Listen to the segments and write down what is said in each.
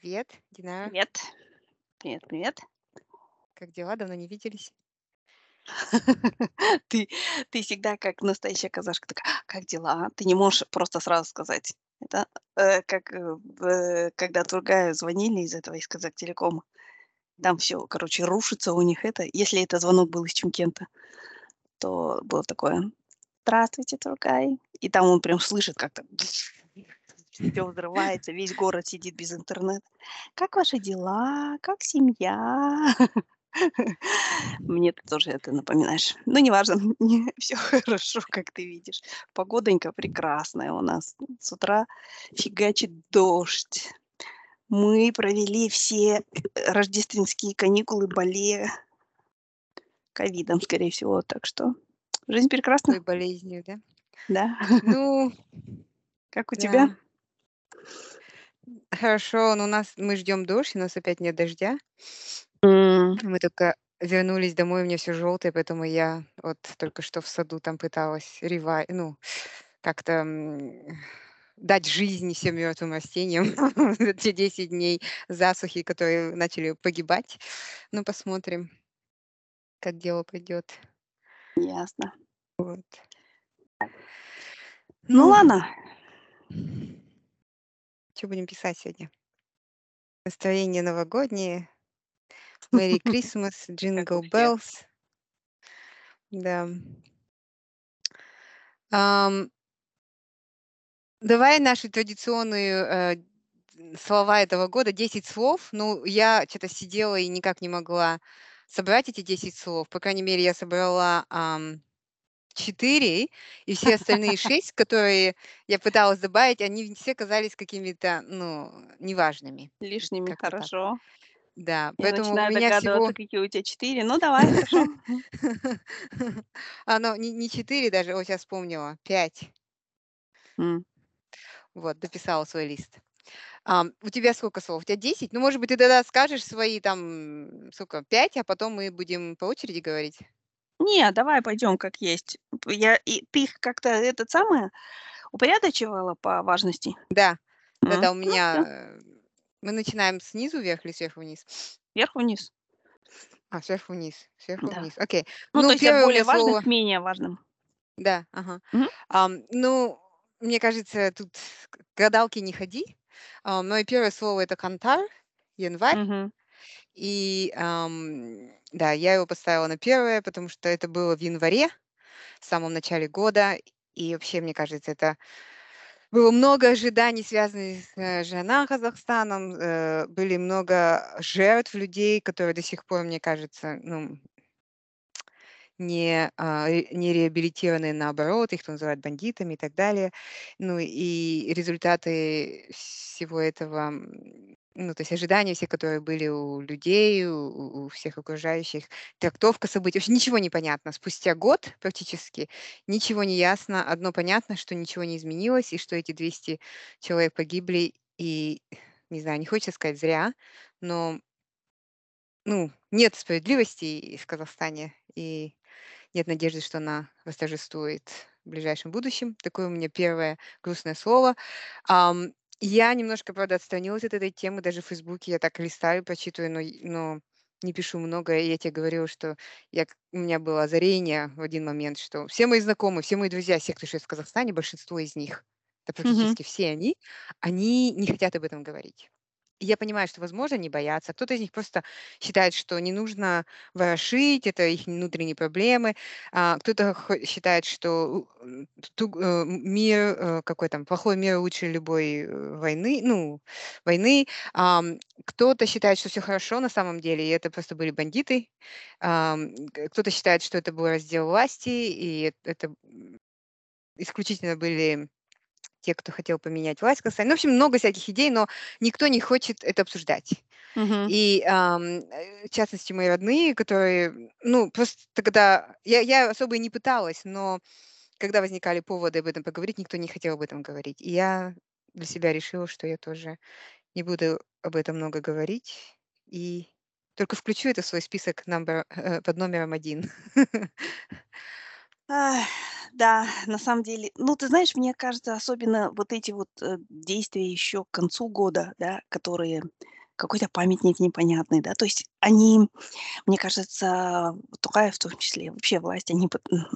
Привет, Динара. Привет. Привет, привет. Как дела? Давно не виделись. Ты ты всегда как настоящая казашка такая: "А, как дела?" Ты не можешь просто сразу сказать. Это, э, как, э, э, когда Тургаю звонили из этого, из Казахтелекома. Там всё, короче, рушится у них это. Если это звонок был из Чимкента, то было такое: "Здравствуйте, Тургай". И там он прям слышит, как всё взрывается, весь город сидит без интернета. "Как ваши дела? Как семья?" Мне ты тоже это напоминаешь. Но неважно, всё хорошо, как ты видишь. Погодонька прекрасная у нас. С утра фигачит дождь. Мы провели все, рождественские каникулы, болея ковидом, скорее всего. Так что жизнь прекрасна. Той болезнью, да? Да. Ну Как у тебя? Хорошо, но у нас мы ждём дождь, у нас опять нет дождя. М. Мы только вернулись домой, у меня всё жёлтое, поэтому я вот только что в саду там пыталась рева ну, как-то, м, дать жизнь всем мёртвым растениям за те 10 дней засухи, которые начали погибать. Ну, посмотрим как дело пойдёт. Ясно. Вот. Ну Ну ладно. Чё будем писать сегодня? Настроение новогоднее. Merry Christmas, Jingle bells. Да. Ам Давай нашу традиционную, э, д слова этого года, 10 слов. Ну, я чё-то сидела и никак не могла собрать эти 10 слов. По крайней мере, я собрала, ам, 4, и все остальные 6, которые я пыталась добавить, они все казались какими-то, ну, неважными. Лишними, Как-то так. хорошо. Да, Я поэтому у меня всего какие у тя 4. Ну, давай, хорошо. Оно не не 4 даже, о, щас вспомнила, 5. М. Вот, дописала свой лист. Ам, у тебя сколько слов? У тя 10? Ну, может быть, ты тогда скажешь свои там, сколько, 5, а потом мы будем по очереди говорить? Не, давай пойдём как есть. Я и ты их как-то, этот самое, упорядочивала по важности? Да. М. Да-да, у Ну меня, э, мы начинаем снизу вверх или сверху вниз? Вверху вниз. А, сверху вниз, сверху Да. вниз. Окей. Ну, то Ну, есть от 1 у более меня важных слово к менее важным. Да, ага. Мгм. Ам, ну, мне кажется, тут к гадалки не ходи. А, моё 1 слово- это кантар, январь. Мгм. И, ам, да, я его поставила на 1, потому что это было в январе, в самом начале года. И вообще, мне кажется, это было много ожиданий, связанных с, э, жена Казахстаном. Э, были много жертв людей, которые до сих пор, мне кажется, ну не, а, не реабилитированы, наоборот, их называют бандитами и так далее. Ну и результаты всего этого, ну, то есть ожидания все, которые были у людей, у у всех окружающих, трактовка событий. Вообще ничего не понятно. Спустя год практически ничего не ясно. Одно понятно, что ничего не изменилось и что эти 200 человек погибли. И, не знаю, не хочется сказать зря, но ну, нет справедливости в Казахстане, и нет надежды, что она восторжествует в ближайшем будущем. Такое у меня 1 грустное слово. Ам, я немножко, правда, отстранилась от этой темы. Даже в "Фейсбуке" я так листаю, прочитываю, но но не пишу много. И я те говорила, что я у меня было озарение в один момент, что все мои знакомые, все мои друзья, все, кто живет в Казахстане, большинство из них, да практически все они, они не хотят об этом говорить. Я понимаю, что, возможно, они боятся. Кто-то из них просто считает, что не нужно ворошить, это их внутренние проблемы. А кто-то считает, что э, мир, э, какой там, плохой мир лучше любой, э, войны, ну, войны. Ам, кто-то считает, что всё хорошо на самом деле, и это просто были бандиты. Г кто-то считает, что это был раздел власти, и это, исключительно были те, кто хотел поменять власть Казахстане. Ну, в общем, много всяких идей, но никто не хочет это обсуждать. Мгм. И, ам, э, в частности, мои родные, которые, ну, просто когда я я особо и не пыталась, но когда возникали поводы об этом поговорить, никто не хотел об этом говорить. И я для себя решила, что я тоже не буду об этом много говорить и только включу это в свой список number э, под номером 1. Да, на самом деле, ну, ты знаешь, мне кажется, особенно вот эти вот, э, действия еще к концу года, да, которые какой-то памятник непонятный, да, то есть они, мне кажется, Токаев в том числе, вообще власть, они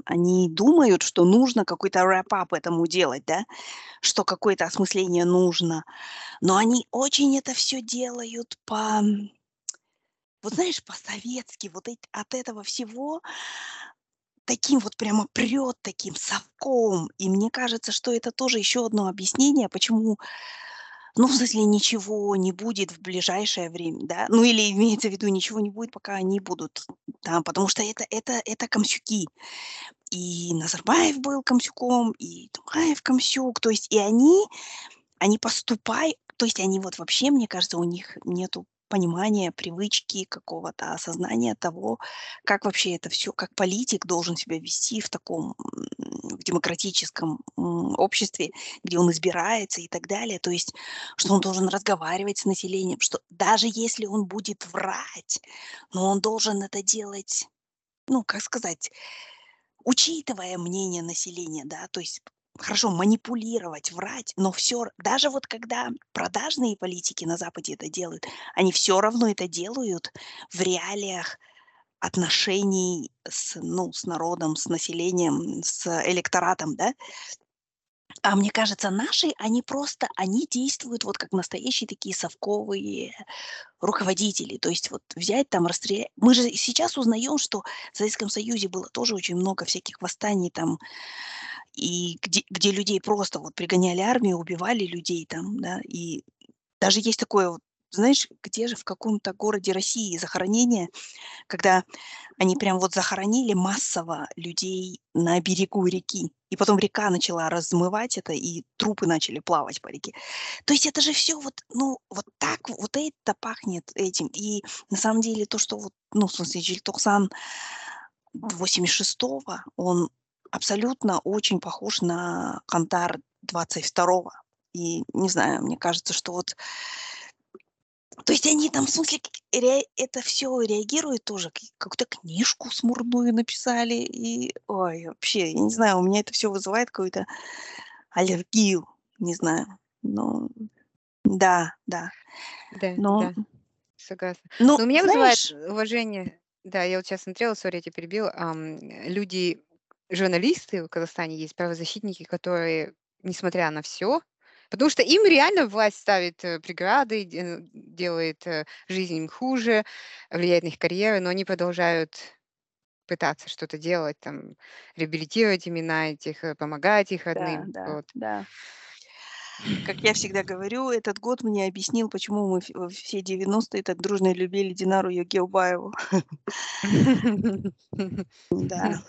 они думают, что нужно какой-то up этому делать, да, что какое-то осмысление нужно, но они очень это все делают по вот знаешь, по-советски, вот от этого всего таким вот прямо прет таким совком. И мне кажется, что это тоже еще одно объяснение, почему, ну, в смысле, ничего не будет в ближайшее время, да. Ну, или имеется в виду, ничего не будет, пока они будут там, потому что это это это комсюки. И Назарбаев был комсюком, и Токаев комсюк. То есть и они они поступай то есть они вот вообще, мне кажется, у них нету понимания, привычки, какого-то осознания того, как вообще это все, как политик должен себя вести в таком, в демократическом, обществе, где он избирается и так далее. То есть, что он должен разговаривать с населением, что даже если он будет врать, но он должен это делать, ну, как сказать, учитывая мнение населения, да, то есть Хорошо, манипулировать, врать, но все, даже вот когда продажные политики на Западе это делают, они все равно это делают в реалиях отношений с, ну, с народом, с населением, с электоратом, да. А мне кажется, наши, они просто, они действуют вот как настоящие такие совковые руководители. То есть вот взять там, расстрелять. Мы же сейчас узнаем, что в Советском Союзе было тоже очень много всяких восстаний там, и где где людей просто вот пригоняли армию, убивали людей там, да. И даже есть такое вот, знаешь, где же, в каком-то городе России захоронение, когда они прям вот захоронили массово людей на берегу реки, и потом река начала размывать это, и трупы начали плавать по реке. То есть это же все вот, ну, вот так, вот это пахнет этим. И на самом деле то, что вот, ну, в смысле, Желтоқсан 86-го, он абсолютно очень похож на "Кантар" 22. И не знаю, мне кажется, что вот то есть они там, в смысле, ре это все реагирует тоже, к какую-то книжку смурную написали, и, ой, вообще, я не знаю, у меня это все вызывает какую-то аллергию, не знаю. Ну да, да. Да, Но да, согласна. ну, Но у меня вызывает знаешь уважение да, я вот сейчас смотрела, сори, я тебя перебила, ам, люди журналисты в Казахстане есть, правозащитники, которые, несмотря на все, потому что им реально власть ставит э, преграды, де- делает э, жизнь им хуже, влияет на их карьеры, но они продолжают пытаться что-то делать, там, реабилитировать имена этих, э, помогать их да, родным. да, Вот. да. Как я всегда говорю, этот год мне объяснил, почему мы все девяностые так дружно любили Динару Егеубаеву. Да,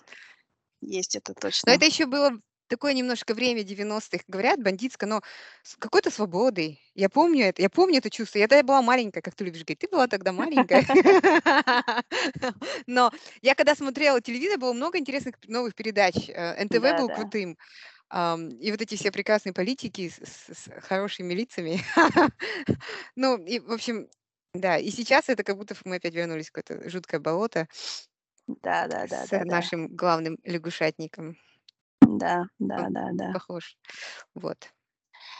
есть это Но точно. это еще было такое немножко время девяностых, говорят, бандитское, но с какой-то свободой. Я помню это, я помню это чувство. Я тогда была маленькая, как ты любишь говорить. Ты была тогда маленькая. Но я когда смотрела телевизор, было много интересных новых передач. Э, НТВ был крутым. Ам, И вот эти все прекрасные политики с, с- с хорошими лицами. Ну, и, в общем, да, и сейчас это как будто мы опять вернулись в какое-то жуткое болото с Да-да-да-да-да. нашим главным лягушатником. Да, Он да-да-да. похож. Вот.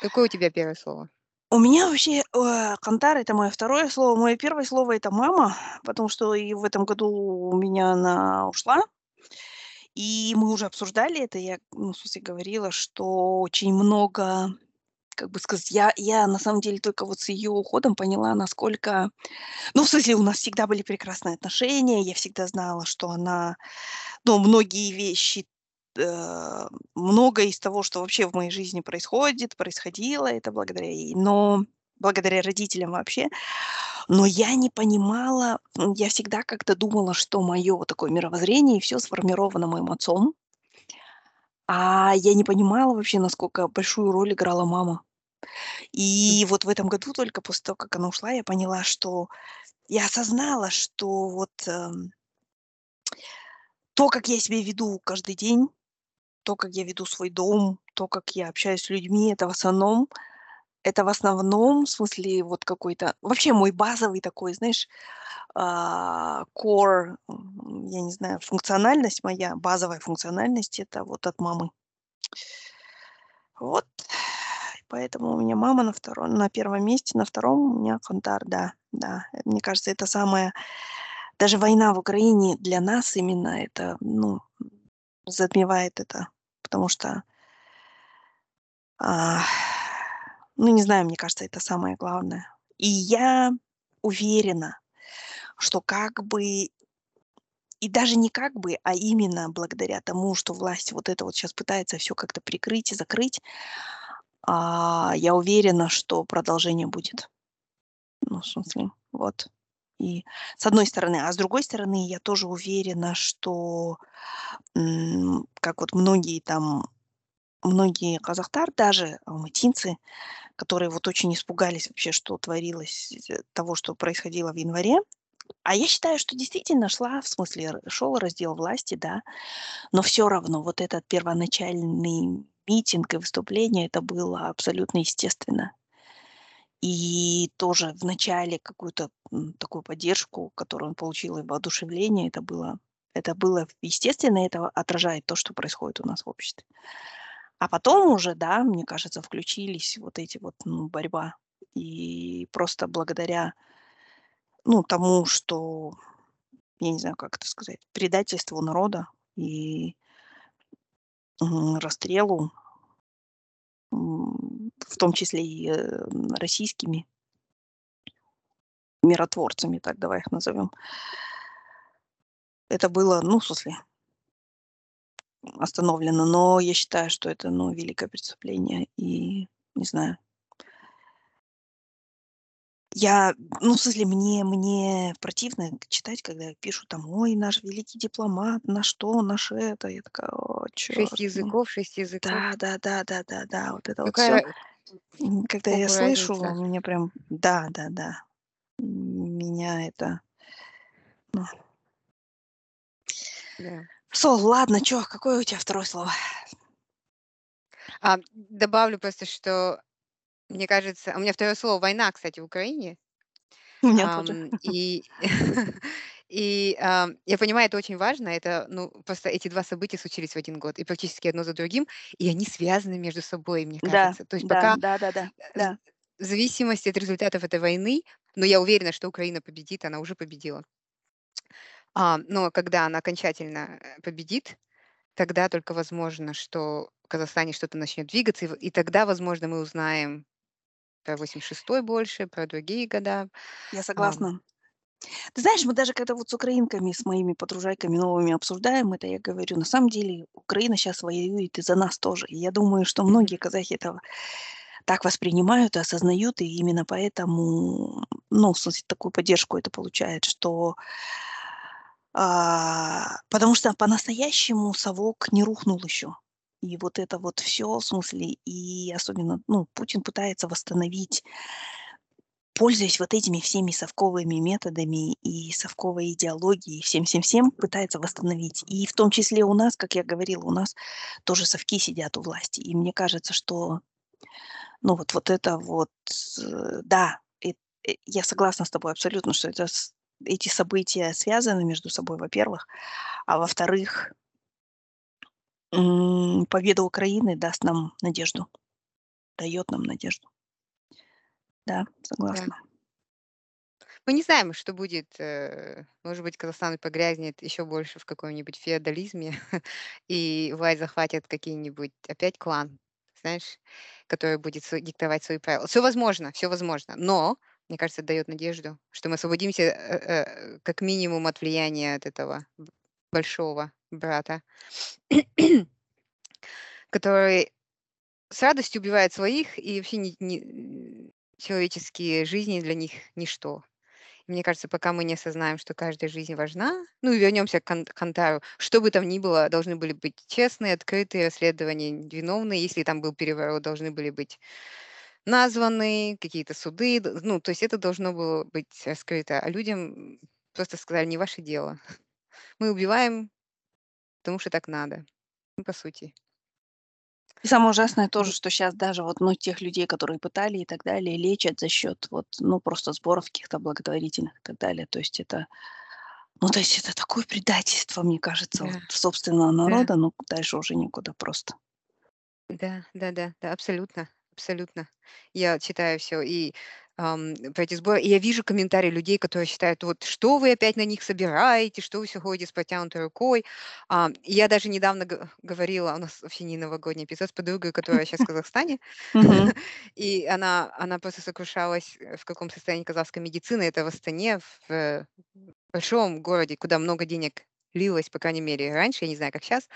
Какое у тебя первое слово? У меня вообще, э, кантар- это мое второе слово. Мое первое слово- это мама, потому что и в этом году у меня она ушла. И мы уже обсуждали это. Я, ну, в смысле, говорила, что очень много, как бы сказать, я я на самом деле только вот с ее уходом поняла, насколько ну, в смысле, у нас всегда были прекрасные отношения. Я всегда знала, что она, ну, многие вещи, э, многое из того, что вообще в моей жизни происходит, происходило, это благодаря ей, но благодаря родителям вообще. Но я не понимала, я всегда как-то думала, что мое такое мировоззрение и всё сформировано моим отцом. А я не понимала вообще, насколько большую роль играла мама. И вот в этом году только после того, как она ушла, я поняла, что я осознала, что вот, эм, то, как я себя веду каждый день, то, как я веду свой дом, то, как я общаюсь с людьми, это в основном Это в основном, в смысле, вот какой-то вообще мой базовый такой, знаешь, а, core, я не знаю, функциональность моя, базовая функциональность- это вот от мамы. Вот. Поэтому у меня мама на втором на первом месте, на втором у меня Кантар, да, да. Мне кажется, это самое даже война в Украине для нас именно это, ну, затмевает это, потому что а, ну, не знаю, мне кажется, это самое главное. И я уверена, что как бы и даже не как бы, а именно благодаря тому, что власть вот это вот щас пытается всё как-то прикрыть и закрыть, а, я уверена, что продолжение будет. Ну, в смысле, вот. И с одной стороны. А с другой стороны, я тоже уверена, что, как вот многие там, многие казахтар, даже алматинцы, которые вот очень испугались вообще, что творилось, з того, что происходило в январе. А я считаю, что действительно шла, в смысле, шел раздел власти, да, но всё равно вот этот первоначальный митинг и выступление- это было абсолютно естественно. И тоже в начале какую-то, такую поддержку, которую он получил, и воодушевление, это было это было естественно, это отражает то, что происходит у нас в обществе. А потом уже, да, мне кажется, включились вот эти вот, ну, борьба. И просто благодаря ну, тому, что, я не знаю, как это сказать, предательству народа и расстрелу в том числе и, э, российскими миротворцами, так давай их назовем. Это было, ну, в смысле остановлено, но я считаю, что это, ну, великое преступление и не знаю. Я, ну, в смысле, мне мне противно читать, когда пишут там: "Ой, наш великий дипломат, наш то, наш это". Я такая: "О, 6 чёрт, ну". языков, 6 языков. Да да да да да да, вот это вот. Какая М, когда я слышу, разница? мне прям да да да, меня это ну. Сол, ладно, чё, какое у тя второе слово? А, добавлю просто, что мне кажется, у меня второе слово- война, кстати, в Украине. У меня тоже. Ам, и и, ам, я понимаю, это очень важно. Это, ну, просто эти 2 события случились в 1 год, и практически одно за другим, и они связаны между собой, мне Да, кажется. То есть да, пока, да-да-да, э, з да. в зависимости от результатов этой войны, но я уверена, что Украина победит, она уже победила. А, но когда она окончательно, э, победит, тогда только возможно, что в Казахстане что-то начнет двигаться, и и тогда, возможно, мы узнаем про 86 больше, про другие года. Я Ам. согласна. Ты знаешь, мы даже когда вот с украинками, с моими подружайками новыми обсуждаем это, я говорю: "На самом деле Украина щас воюет из-за нас тоже". И я думаю, что многие казахи это так воспринимают и осознают, и именно поэтому, ну, в смысле, такую поддержку это получает, что а, потому что по-настоящему совок не рухнул ещё. И вот это вот всё, в смысле, и особенно, ну, Путин пытается восстановить, пользуясь вот этими всеми совковыми методами и совковой идеологией, всем всем всем пытается восстановить. И в том числе у нас, как я говорила, у нас тоже совки сидят у власти. И мне кажется, что, ну, вот вот это вот, э, да, эт э, я согласна с тобой абсолютно, что это эти события связаны между собой, во-первых. А во-вторых победа Украины даст нам надежду, даёт нам надежду. Да, Да. согласна. Мы не знаем, что будет. Э, может быть, Казахстан погрязнет ещё больше в каком-нибудь феодализме, и власть захватит какие-нибудь опять клан, знаешь, который будет диктовать свои правила. Всё возможно, всё возможно. Но, мне кажется, даёт надежду, что мы освободимся, э э, как минимум от влияния от этого большого брата, который с радостью убивает своих, и вообще не не человеческие жизни для них- ничто. Мне кажется, пока мы не осознаем, что каждая жизнь важна, ну, и вернёмся к Кан Кантару, что бы там ни было, должны были быть честные, открытые расследования, виновные. Если там был переворот, должны были быть названы какие-то суды. Д ну, то есть это должно было быть раскрыто, а людям просто сказали: "Не ваше дело". Мы убиваем, потому что так надо. Ну, по сути. И самое ужасное тоже, что сейчас даже вот, ну, тех людей, которые пытали и так далее, лечат за счет вот, ну, просто сборов каких-то благотворительных и так далее. То есть это, ну, то есть это такое предательство, мне кажется, вот Да. собственного Да. народа, ну, дальше уже некуда просто. Да, да-да, да, абсолютно, абсолютно. Я читаю всё и, ам, про эти сборы, и я вижу комментарии людей, которые считают: "Вот что вы опять на них собираете, что вы всё ходите с протянутой рукой?" Ам, и я даже недавно г говорила, у нас вообще не новогодний эпизод, с подругой, которая щас в Казахстане, Мгм. и она она просто сокрушалась, э, в каком состоянии казахская медицина. Это в Астане, в, э, большом городе, куда много денег лилось, по крайней мере, раньше, я не знаю, как щас.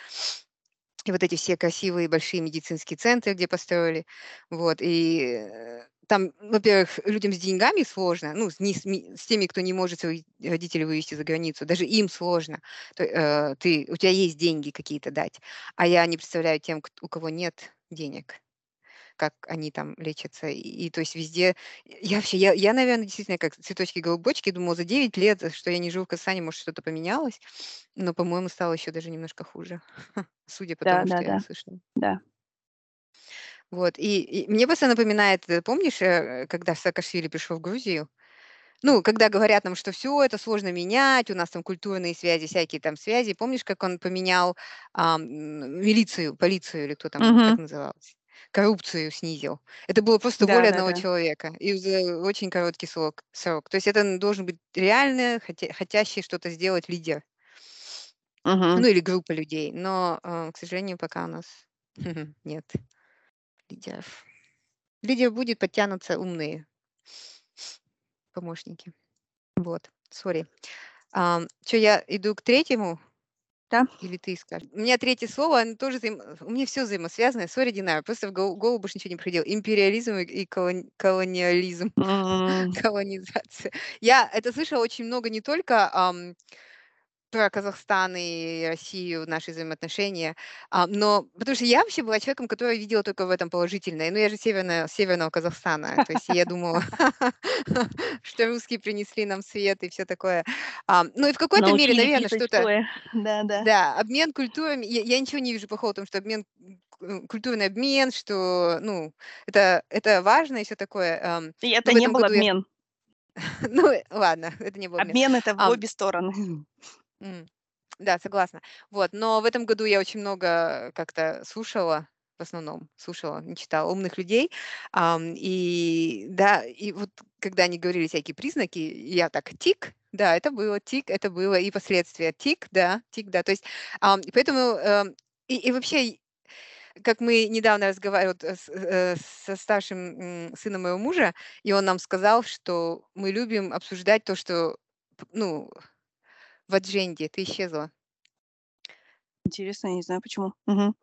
И вот эти все красивые большие медицинские центры, где построили. Вот, и, э, там, во-первых, людям с деньгами сложно, ну, с не с ми с теми, кто не может своих родителей вывезти за границу, даже им сложно. То э, ты у тебя есть деньги какие-то дать, а я не представляю тем, у кого нет денег, как они там лечатся. И, и то есть везде я вообще, я я, наверно, действительно как цветочки-голубочки, думала, за 9 лет, что я не живу в Казахстане, может, что-то поменялось, но, по-моему, стало еще даже немножко хуже, судя по тому, что я Да-да-да, слышала. да. Вот, и и мне просто напоминает, э, помнишь, э, когда Саакашвили пришел в Грузию? Ну, когда говорят нам, что всё это сложно менять, у нас там культурные связи, всякие там связи. Помнишь, как он поменял, м, милицию, полицию или кто там, Мгм. как называлось, коррупцию снизил? Это было просто воля одного Да-да-да. человека и за очень короткий срок срок. То есть это, должен быть реально хотящий что-то сделать лидер. Мгм. Ну, или группа людей, но, э, к сожалению, пока у нас нет лидеров. Лидер будет, подтянутся умные помощники. Вот, сорри. Ам, чё, я иду к 3? Да. Или ты скажешь? У меня 3 слово, оно тоже взаимо у меня всё взаимосвязано. Сорри, Динара, просто в го голову больше ничего не приходило. Империализм и и колон колониализм, М. колонизация. Я это слышала очень много не только, ам, про Казахстан и Россию, наши взаимоотношения, а, но потому что я вообще была человеком, который видела только в этом положительное. Ну, я же северная северного Казахстана. То есть я думала, что русские принесли нам свет и всё такое. Ам, ну и в какой-то мере, Научили наверно, писать что-то стоя. Да-да. Да, обмен культурами. Я ничего не вижу плохого в том, что обмен к культурный обмен, что, ну, это это важно и всё такое. И это не был обмен. Ну, ладно, это не был обмен. Обмен- это в обе стороны. М, да, согласна. Вот, но в этом году я очень много как-то слушала, в основном слушала, не читала, умных людей. Ам, и да, и вот когда они говорили всякие признаки, я так: "Тик, да, это было, тик, это было". И последствия: тик, да, тик, да. То есть, ам, поэтому, эм, и и вообще, как мы недавно разговаривали вот с э, со старшим, м, сыном моего мужа, и он нам сказал, что мы любим обсуждать то, что, ну, в адженде. Ты исчезла. Интересно, я не знаю почему. Мгм.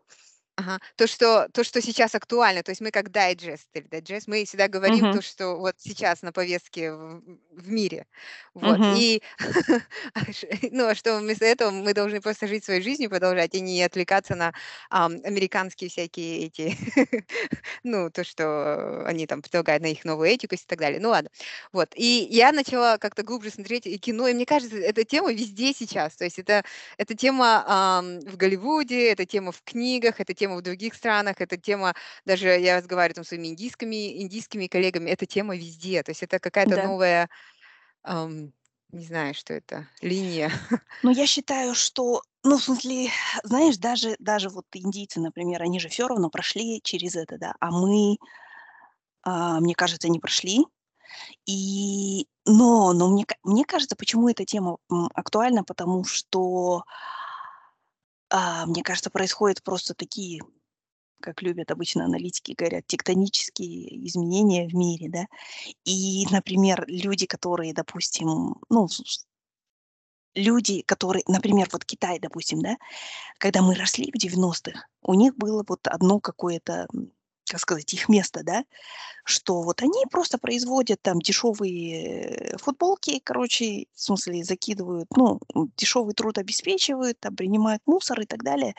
Ага. То, что то, что сейчас актуально. То есть мы как дайджест или дайджест, мы всегда говорим Мгм. то, что вот сейчас на повестке в в мире. Вот. Мгм. И а ну, а что вместо этого мы должны просто жить своей жизнью, продолжать и не отвлекаться на, ам, американские всякие эти, ну, то, что они там предлагают на их новую этику и так далее. Ну ладно. Вот. И я начала как-то глубже смотреть и кино, и мне кажется, эта тема везде сейчас. То есть это эта тема, ам, в Голливуде, эта тема в книгах, эта тема в других странах, эта тема даже я разговариваю там с своими индийскими индийскими коллегами, эта тема везде. То есть это какая-то Да. новая, ам, не знаю, что это, линия. Ну, я считаю, что, ну, в смысле, знаешь, даже даже вот индийцы, например, они же всё равно прошли через это, да, а мы а, мне кажется, не прошли. И но но мне мне кажется, почему эта тема, актуальна, потому что а, мне кажется, происходят просто такие, как любят обычно аналитики говорят, тектонические изменения в мире, да. И, например, люди, которые, допустим, ну, люди, которые, например, вот Китай, допустим, да, когда мы росли в 90-х, у них было вот одно какое-то, как сказать, их место, да, что вот они просто производят там дешевые футболки, короче, в смысле, закидывают, ну, дешевый труд обеспечивают, там принимают мусор и так далее.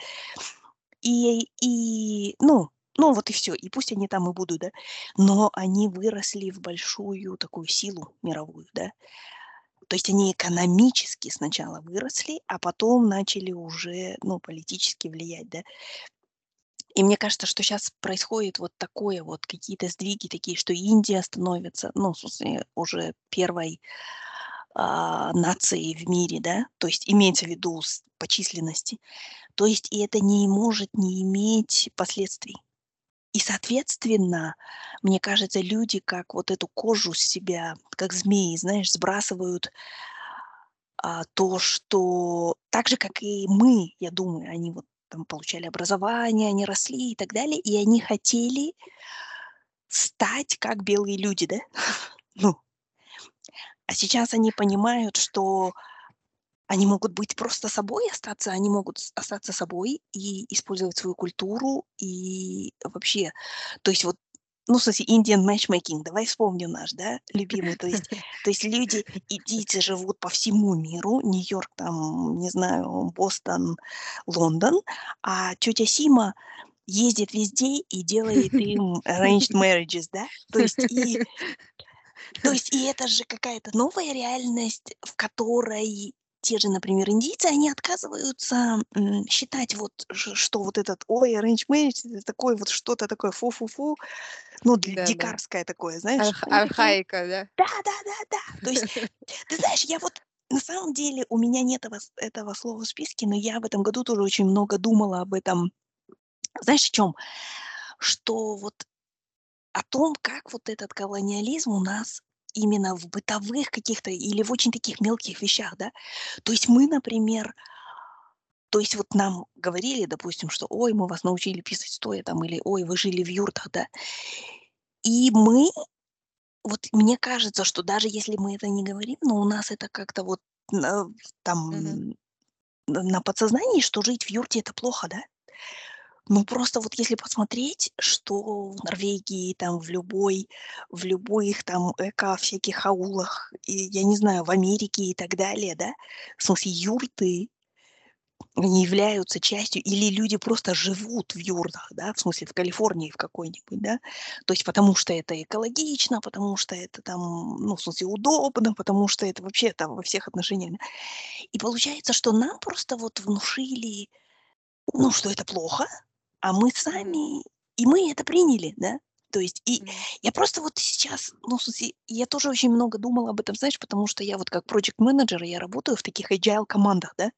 И и, ну ну вот и всё, и пусть они там и будут, да. Но они выросли в большую такую силу мировую, да. То есть они экономически сначала выросли, а потом начали уже, ну, политически влиять, да. И мне кажется, что сейчас происходит вот такое вот, какие-то сдвиги такие, что Индия становится, ну, смысле, уже первой а, нацией в мире, да, то есть имеется в виду по численности. То есть и это не может не иметь последствий. И, соответственно, мне кажется, люди как вот эту кожу с себя, как змеи, знаешь, сбрасывают а, то, что так же, как и мы, я думаю, они вот там получали образование, они росли и так далее, и они хотели стать как белые люди, да? Ну, а сейчас они понимают, что они могут быть просто собой, остаться, они могут остаться собой и использовать свою культуру, и вообще, то есть вот, ну, в смысле, Indian matchmaking, давай вспомним наш, да, любимый, то есть, то есть люди и дети живут по всему миру, Нью-Йорк, там, не знаю, Бостон, Лондон, а тетя Сима ездит везде и делает им arranged marriages, да, то есть и то есть и это же какая-то новая реальность, в которой те же, например, индийцы, они отказываются, считать вот, что вот этот: "Ой, arranged marriage- это такое вот что-то такое фу-фу-фу". Ну, Да-да. дикарское такое, знаешь. Арх архаика, да? "Да да да да". То есть, ты знаешь, я вот на самом деле у меня нет этого этого слова в списке, но я в этом году тоже очень много думала об этом. Знаешь, о чём? Что вот о том, как вот этот колониализм у нас именно в бытовых каких-то или в очень таких мелких вещах, да. То есть мы, например то есть вот нам говорили, допустим, что: "Ой, мы вас научили писать стоя", там, или: "Ой, вы жили в юртах", да. И мы, вот мне кажется, что даже если мы это не говорим, но у нас это как-то вот Мгм. там на на подсознании, что жить в юрте- это плохо, да. Ну, просто вот если посмотреть, что в Норвегии, там, в любой в любых там эко всяких аулах, и я не знаю, в Америке и так далее, да, в смысле юрты они являются частью или люди просто живут в юртах, да, в смысле в Калифорнии в какой-нибудь, да. То есть потому что это экологично, потому что это там, ну, в смысле удобно, потому что это вообще там во всех отношениях. И получается, что нам просто вот внушили, ну, что это плохо, а мы сами и мы это приняли, да. То есть и я просто вот сейчас, ну, в смысле, я тоже очень много думала об этом, знаешь, потому что я вот как проджект-менеджер, я работаю в таких agile командах, да.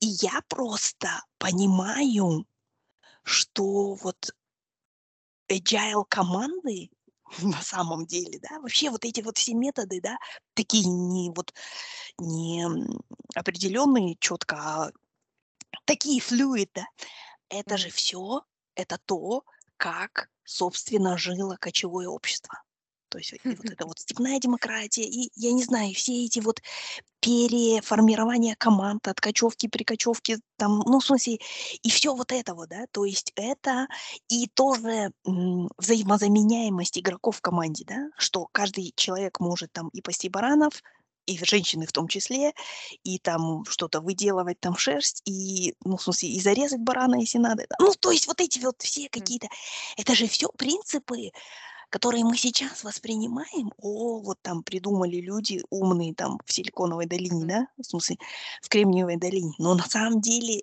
И я просто понимаю, что вот agile команды на самом деле, да, вообще вот эти вот все методы, да, такие не вот не, м, определённые чётко, а такие fluid, да. Это же всё, это то, как, собственно, жило кочевое общество. То есть и вот эта вот степная демократия, и я не знаю, все эти вот переформирования команд от кочевки-прикочевки, там, ну, в смысле, и всё вот это вот, да. То есть это и тоже, м, взаимозаменяемость игроков в команде, да, что каждый человек может там и пасти баранов, и женщины в том числе, и там что-то выделывать там шерсть, и, ну, в смысле, и зарезать барана, если надо. Ну, то есть вот эти вот все какие-то это же всё принципы, которые мы сейчас воспринимаем: "О, вот там придумали люди умные там в Силиконовой долине", да, в смысле, в Кремниевой долине. Но на самом деле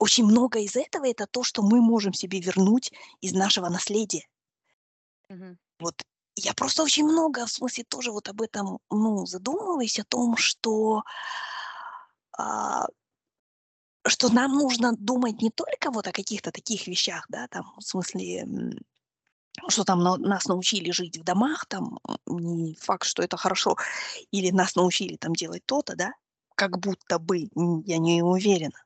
очень много из этого- это то, что мы можем себе вернуть из нашего наследия. Мгм. Вот я просто очень много, в смысле, тоже вот об этом, ну, задумываюсь, о том, что а что нам нужно думать не только вот о каких-то таких вещах, да, там, в смысле, что там на нас научили жить в домах, там, не факт, что это хорошо, или нас научили там делать то-то, да, как будто бы, я не уверена.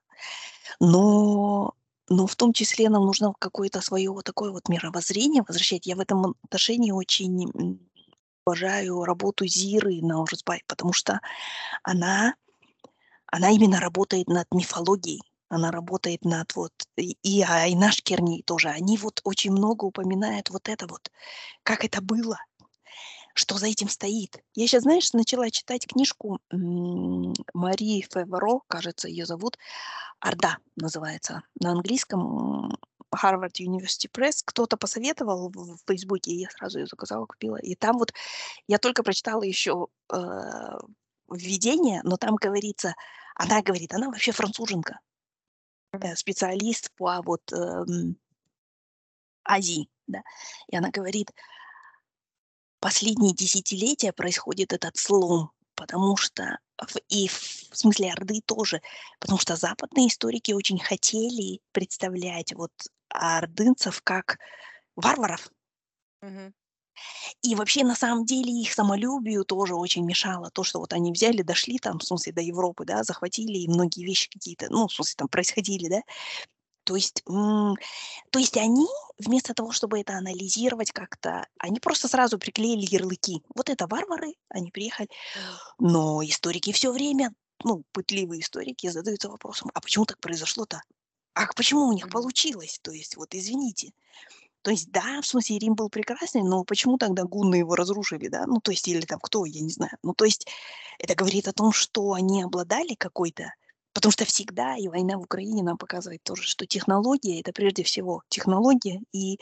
Но но в том числе нам нужно какое-то своё вот такое вот мировоззрение возвращать. Я в этом отношении очень, уважаю работу Зиры Наурзбай, потому что она она именно работает над мифологией, она работает над вот и и Айнаш Керни тоже. Они вот очень много упоминают вот это вот, как это было, что за этим стоит. Я щас, знаешь, начала читать книжку, м, Мари Фэвро, кажется, её зовут, "Орда" называется на английском, Harvard University Press. Кто-то посоветовал в "Фейсбуке", и я сразу её заказала, купила. И там вот я только прочитала ещё, э, введение, но там говорится она говорит, она вообще француженка. э, специалист по вот, эм Азии, да. И она говорит последние десятилетия происходит этот слом, потому что в и в смысле Орды тоже, потому что западные историки очень хотели представлять вот ордынцев как варваров. Мгм. И вообще, на самом деле, их самолюбию тоже очень мешало то, что вот они взяли, дошли там, в смысле, до Европы, да, захватили, и многие вещи какие-то, ну, в смысле, там происходили, да. То есть, то есть они вместо того, чтобы это анализировать как-то, они просто сразу приклеили ярлыки. Вот это варвары, они приехали. Но историки все время, ну, пытливые историки задаются вопросом: "А почему так произошло-то? А почему у них получилось? То есть вот извините". То есть да, в смысле Рим был прекрасный, но почему тогда гунны его разрушили, да? Ну, то есть или там кто, я не знаю. Ну, то есть это говорит о том, что они обладали какой-то потому что всегда, и война в Украине нам показывает тоже, что технология- это прежде всего технология и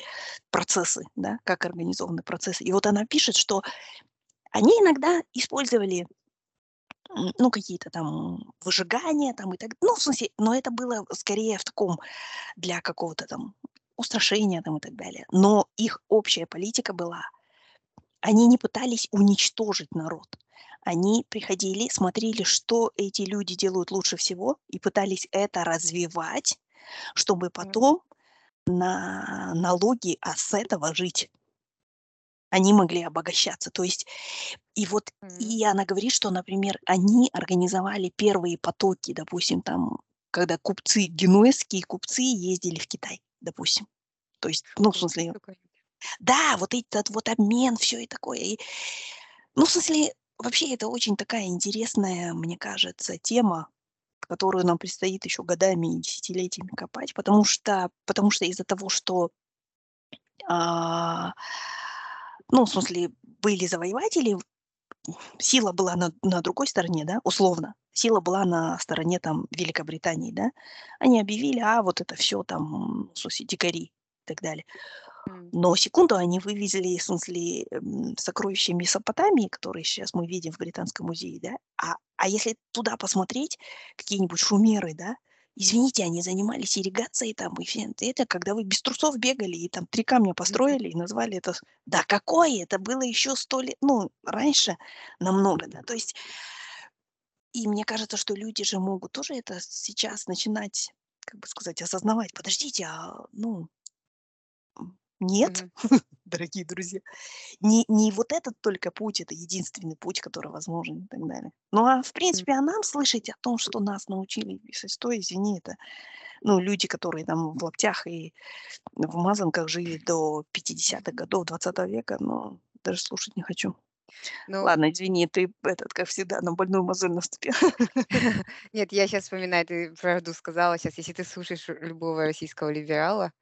процессы, да, как организованы процессы. И вот она пишет, что они иногда использовали, ну, какие-то там выжигания там и так ну, в смысле, но это было скорее в таком для какого-то там устрашения там и так далее. Но их общая политика была: они не пытались уничтожить народ. Они приходили, смотрели, что эти люди делают лучше всего, и пытались это развивать, чтобы потом на налоги, а с этого жить. Они могли обогащаться. То есть и вот и она говорит, что, например, они организовали первые потоки, допустим, там, когда купцы, генуэзские купцы ездили в Китай, допустим. То есть, ну, в смысле да, вот этот вот обмен, всё и такое. И, ну, в смысле, вообще это очень такая интересная, мне кажется, тема, которую нам предстоит еще годами и десятилетиями копать, потому что потому что из-за того, что а, ну, в смысле, были завоеватели, сила была на на другой стороне, да, условно. Сила была на стороне там Великобритании, да. Они объявили: "А, вот это всё там, в смысле, дикари" и так далее. Но секунду они вывезли, в смысле, сокровища Месопотамии, которые сейчас мы видим в Британском музее, да. А а если туда посмотреть, какие-нибудь шумеры, да, извините, они занимались ирригацией там, и все это, когда вы без трусов бегали и там 3 камня построили и назвали это Да какое! Это было еще 100 ле ну, раньше намного, да. То есть и мне кажется, что люди же могут тоже это сейчас начинать, как бы сказать, осознавать. Подождите, а, ну нет, Мгм. дорогие друзья. Не не вот этот только путь- это единственный путь, который возможен и так далее. Ну, а в принципе, а нам слышать о том, что нас научили с истории, извини, это, ну, люди, которые там в лаптях и в мазанках жили до 50-х годов 20 века, ну, даже слушать не хочу. Ну Ладно, извини, ты, этот, как всегда, на больную мозоль наступила. Нет, я щас вспоминаю, ты про Орду сказала. Щас, если ты слушаешь любого российского либерала,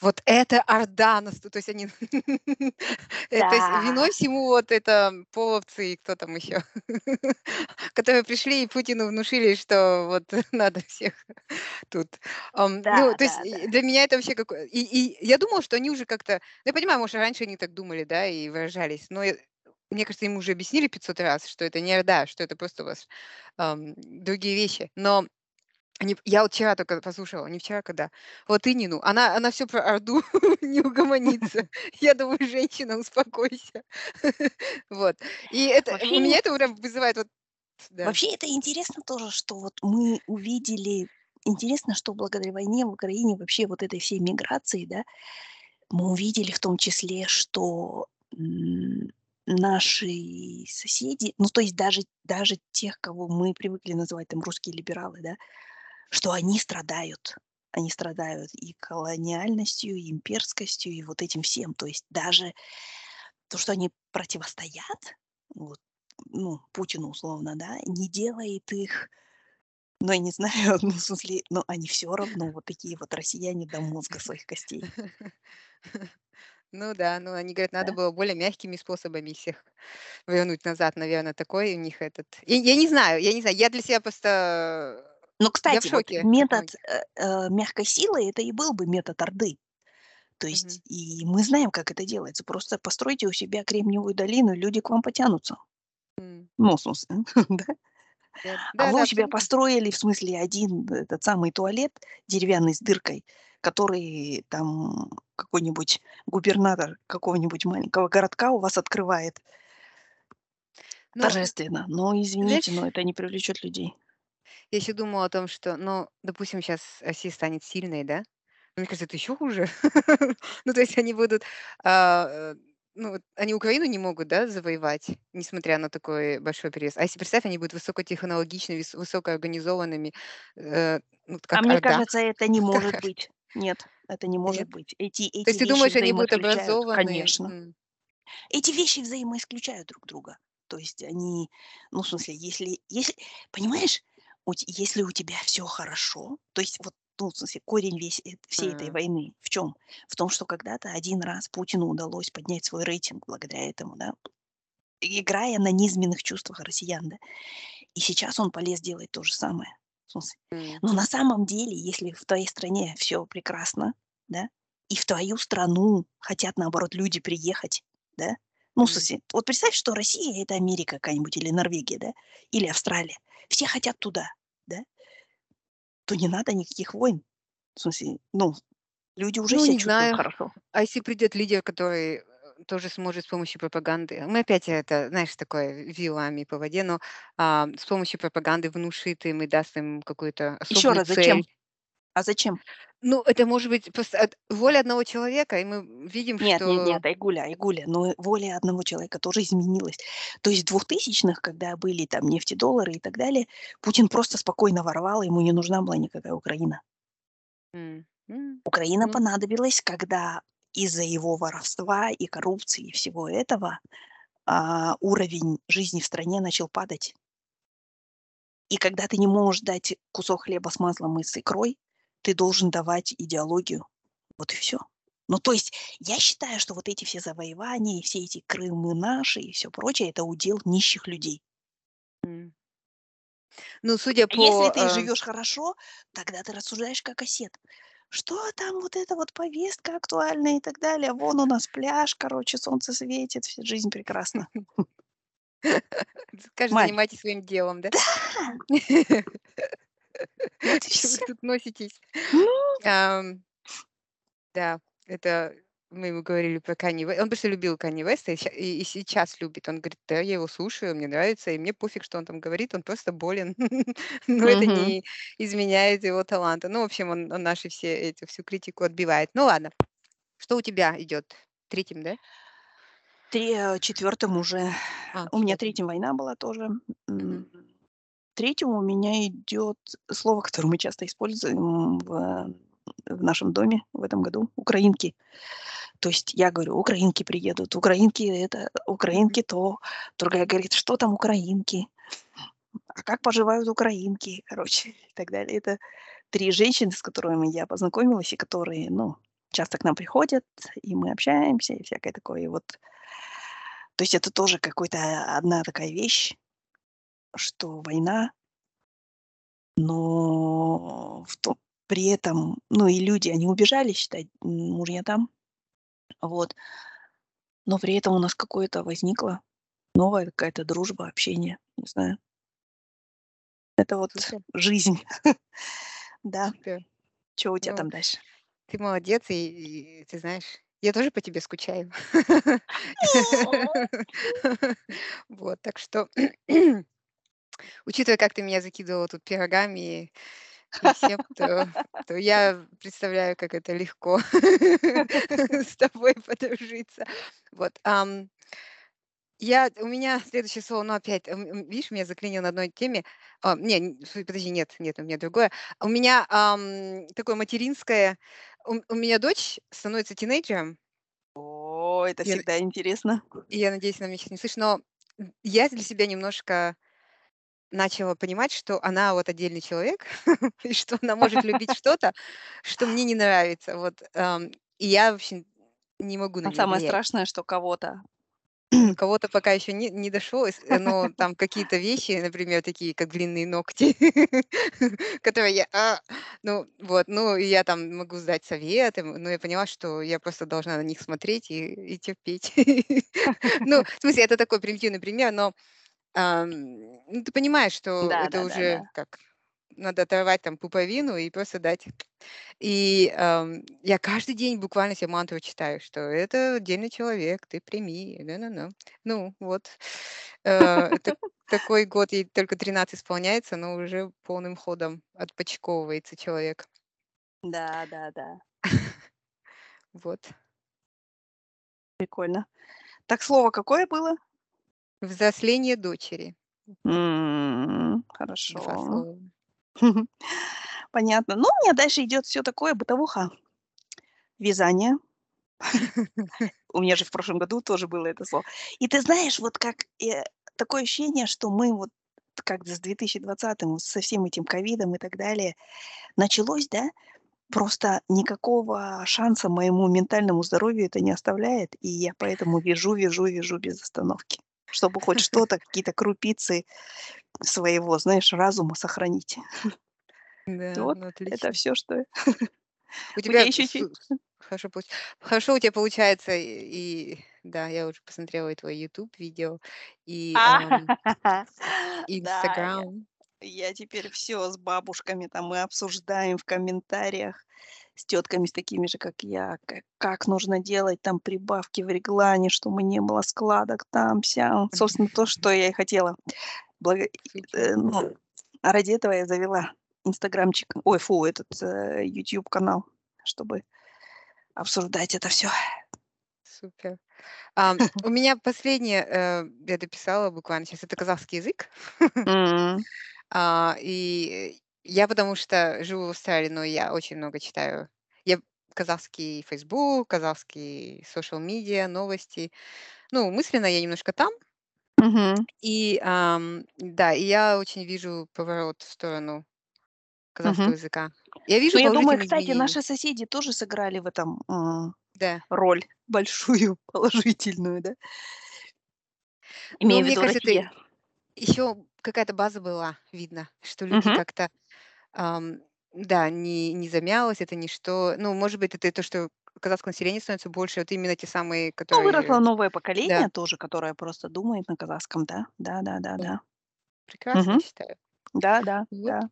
вот это Орда то есть они э, то есть Да. виной всему вот это половцы и кто там еще, которые пришли и Путину внушили, что вот надо всех тут. Ам, ну, Да, то есть да, да. для меня это вообще какое и и я думала, что они уже как-то ну, я понимаю, может, раньше они так думали, да, и выражались, но мне кажется, им уже объяснили 500 раз, что это не Орда, что это просто у вас, ам, другие вещи. Но они я вот вчера только послушала, не вчера, когда, Латынину. Она она всё про Орду, не угомонится. Я думаю: "Женщина, успокойся". Вот. И это у Вообще меня это прям вызывает вот да. вообще это интересно тоже, что вот мы увидели интересно, что благодаря войне в Украине, вообще вот этой всей миграции, да, мы увидели в том числе, что, м, наши соседи, ну, то есть даже даже тех, кого мы привыкли называть там русские либералы, да, что они страдают. Они страдают и колониальностью, и имперскостью, и вот этим всем. То есть даже то, что они противостоят, вот, ну, Путину условно, да, не делает их, ну, я не знаю, ну, в смысле, ну, они всё равно вот такие вот россияне до мозга своих костей. Ну да, ну, они говорят, надо Да. было более мягкими способами всех вернуть назад. Наверно, такой у них этот я я не знаю я не знаю. Я для себя просто Ну, кстати, вот метод, э, э, мягкой силы- это и был бы метод Орды. То есть и мы знаем, как это делается. Просто постройте у себя Кремниевую долину, и люди к вам потянутся. М. Ну, в смысле, да. Нет. А вы Да-да, у себя абсолютно. построили, в смысле, один этот самый туалет деревянный с дыркой, который там какой-нибудь губернатор какого-нибудь маленького городка у вас открывает. Ну, Торжественно. Но извините, знаешь но это не привлечет людей. Я еще думала о том, что, ну, допустим, сейчас Россия станет сильной, да? Мне кажется, это еще хуже. Ну, то есть они будут, а, э, ну, вот они Украину не могут, да, завоевать, несмотря на такой большой переезд. А если, представь, они будут высокотехнологичными, выс высокоорганизованными, э, ну, вот А мне Орда. кажется, это не может быть. Нет, это не может Нет? быть. Эти То есть ты вещи думаешь, они будут взаимоисключают. образованы? Конечно. М. Эти вещи взаимоисключают друг друга. То есть они, ну, в смысле, если если понимаешь, если у тебя все хорошо, то есть вот, ну, в смысле, корень весь эт всей этой М. войны в чем? В том, что когда-то один раз Путину удалось поднять свой рейтинг благодаря этому, да, играя на низменных чувствах россиян, да. И сейчас он полез делать то же самое. М. Но на самом деле, если в твоей стране все прекрасно, да, и в твою страну хотят, наоборот, люди приехать, да, ну, в смысле, вот представь, что Россия- это Америка какая-нибудь или Норвегия, да, или Австралия. Все хотят туда, да, то не надо никаких войн. В смысле, ну, люди уже Ну, себя не чувствуют знаю. хорошо. А если придет лидер, который, э, тоже сможет с помощью пропаганды мы опять это, знаешь, такое вилами по воде, но, а, с помощью пропаганды внушит им и даст им какую-то Еще особую раз, зачем? А зачем? Ну, это может быть просто от воля одного человека, и мы видим, Нет нет что нет, Айгуля, Айгуля, но воля одного человека тоже изменилась. То есть в двухтысячных, когда были там нефтедоллары и так далее, Путин просто спокойно воровал, ему не нужна была никакая Украина. М, Украина ну понадобилась, когда из-за его воровства и коррупции и всего этого, а, уровень жизни в стране начал падать. И когда ты не можешь дать кусок хлеба с маслом и с икрой, ты должен давать идеологию. Вот и все. Ну, то есть я считаю, что вот эти все завоевания и все эти Крымы наши и все прочее- это удел нищих людей. М. Ну, судя А если по, ты э живешь хорошо, тогда ты рассуждаешь как осет. Что там вот эта вот повестка актуальная и так далее? Вон у нас пляж, короче, солнце светит, вся жизнь прекрасна. Мать, занимайтесь своим делом, да? да, Чего вы тут носитесь? Ну, да, это мы ему говорили про Канье Ве он просто любил Канье Веста и ща и и сейчас любит. Он говорит: "Да, я его слушаю, мне нравится, и мне пофиг, что он там говорит, он просто болен". Но это не изменяет его таланта. Ну, в общем, он он наши все эти всю критику отбивает. Ну ладно, что у тебя идет? Третьим, да? Тре э, 4 уже. А, У меня 4. третьим война была тоже. Мгм. 3 у меня идет слово, которое мы часто используем в в нашем доме в этом году- украинки. То есть я говорю: "Украинки приедут, украинки это, украинки то". Другая говорит: "Что там украинки? А как поживают украинки?" Короче, и так далее. Это 3 женщины, с которыми я познакомилась и которые, ну, часто к нам приходят, и мы общаемся, и всякое такое. И вот, то есть это тоже какой-то одна такая вещь, что война, но в том при этом, ну, и люди, они убежали, считай, м, мужья там, вот, но при этом у нас какое-то возникло новая какая-то дружба, общение, не знаю. Это вот Супер, жизнь. Да. супер. Чё у тебя Ну, там дальше? ты молодец, и и ты знаешь, я тоже по тебе скучаю. Вот, так что, учитывая, как ты меня закидывала тут пирогами и всем, то то я представляю, как это легко с тобой подружиться. Вот, я у меня следующее слово, но опять, видишь, меня заклинило на одной теме. А, не, подожди, нет, нет, у меня другое. У меня, ам, такое материнское. У у меня дочь становится тинейджером. О, это Я всегда интересно. и я надеюсь, она меня сейчас не слышит, но, я для себя немножко начала понимать, что она вот отдельный человек, и что она может любить что-то, что мне не нравится. Вот, и я, в общем, не могу на самое страшное, что кого-то кого-то пока еще не не дошло, э, но там какие-то вещи, например, такие как длинные ногти, которые я, а, ну вот, ну, я там могу сдать советы, но я поняла, что я просто должна на них смотреть и и терпеть. Ну, в смысле, это такой примитивный пример, но Ам, ну, ты понимаешь, что Да это да да да. уже как надо оторвать там пуповину и просто дать. И, ам, я каждый день буквально себе мантру читаю, что это отдельный человек, ты прими, ну-ну-ну. Ну, вот, э, это такой год, ей только 13 исполняется, но уже полным ходом отпочковывается человек. Да да да. Вот. Прикольно. Так, слово какое было? Взросление дочери. М, 2 хорошо. Понятно. Ну, у меня дальше идет всё такое, бытовуха. Вязание. У меня же в прошлом году тоже было это слово. И ты знаешь, вот как, э, такое ощущение, что мы вот как с 2020 со всем этим ковидом и так далее началось, да, просто никакого шанса моему ментальному здоровью это не оставляет, и я поэтому вяжу, вяжу, вяжу без остановки, чтобы хоть что-то, какие-то крупицы своего, знаешь, разума сохранить. Да, Вот ну это отлично. всё, что У тебя еще хорошо получ хорошо у тебя получается, и да, я уже посмотрела твой "Ютуб" видео, и, А, ам да, я "Инстаграм". я теперь всё с бабушками там мы обсуждаем в комментариях, с тётками, с такими же, как я, как нужно делать там прибавки в реглане, чтобы не было складок там-сям. Собственно, то, что я и хотела. Благо э, ну, ради этого я завела инстаграмчик, ой, фу, этот, э, "Ютуб" канал, чтобы обсуждать это всё. Супер. Ам, у меня последнее, э, я дописала буквально щас, это казахский язык. М. А, и я потому что живу в Австралии, но я очень много читаю. Я казахский "Фейсбук", казахский social media, новости. Ну, мысленно я немножко там. Мгм. И, ам, да, и я очень вижу поворот в сторону казахского Мгм. языка. Я Ну, вижу я думаю, кстати, изменения. наши соседи тоже сыграли в этом, м, Да. роль большую, положительную, да? Но Имею в мне виду кажется, это еще какая-то база была, видно, что люди Мгм. как-то, ам, да, не не замялось это ничто. Ну, может быть, это и то, что казахского населения становится больше, вот именно те самые, Ну, выросло которые новое да. поколение тоже, которое просто думает на казахском, да. Да да да Да. да. Прекрасно, я Мгм. считаю. Да да Вот. да.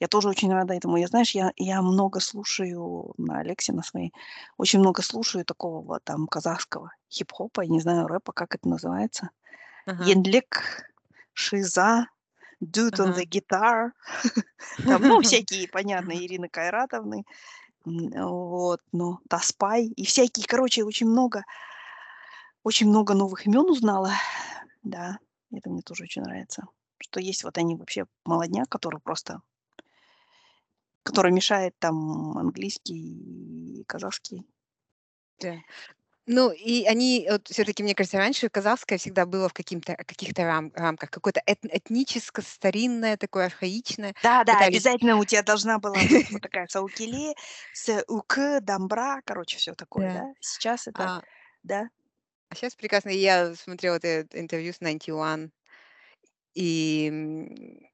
Я тоже очень рада этому. Я, знаешь, я я много слушаю на "Алексе" на своей, очень много слушаю такого вот там казахского хип-хопа, я не знаю, рэпа, как это называется. Ага. "Енлек", "Шиза", "Dude on the guitar", там, ну, всякие, понятно, Ирины Кайратовны, вот, ну, "Таспай" и всякие, короче, очень много очень много новых имен узнала. Да, это мне тоже очень нравится, что есть вот они вообще молодняк, который просто который мешает там английский и казахский. Да. Ну, и они вот всё-таки, мне кажется, раньше казахское всегда было в каким-то каких-то рам рамках, какое-то эт этническое, старинное, такое архаичное. Да-да, Пытались обязательно у тя должна была быть вот такая саукеле, с ук, дамбра, короче, всё такое, Да. да? Сейчас это А да? а щас прекрасно. Я смотрела это интервью с Ninety One. И, м,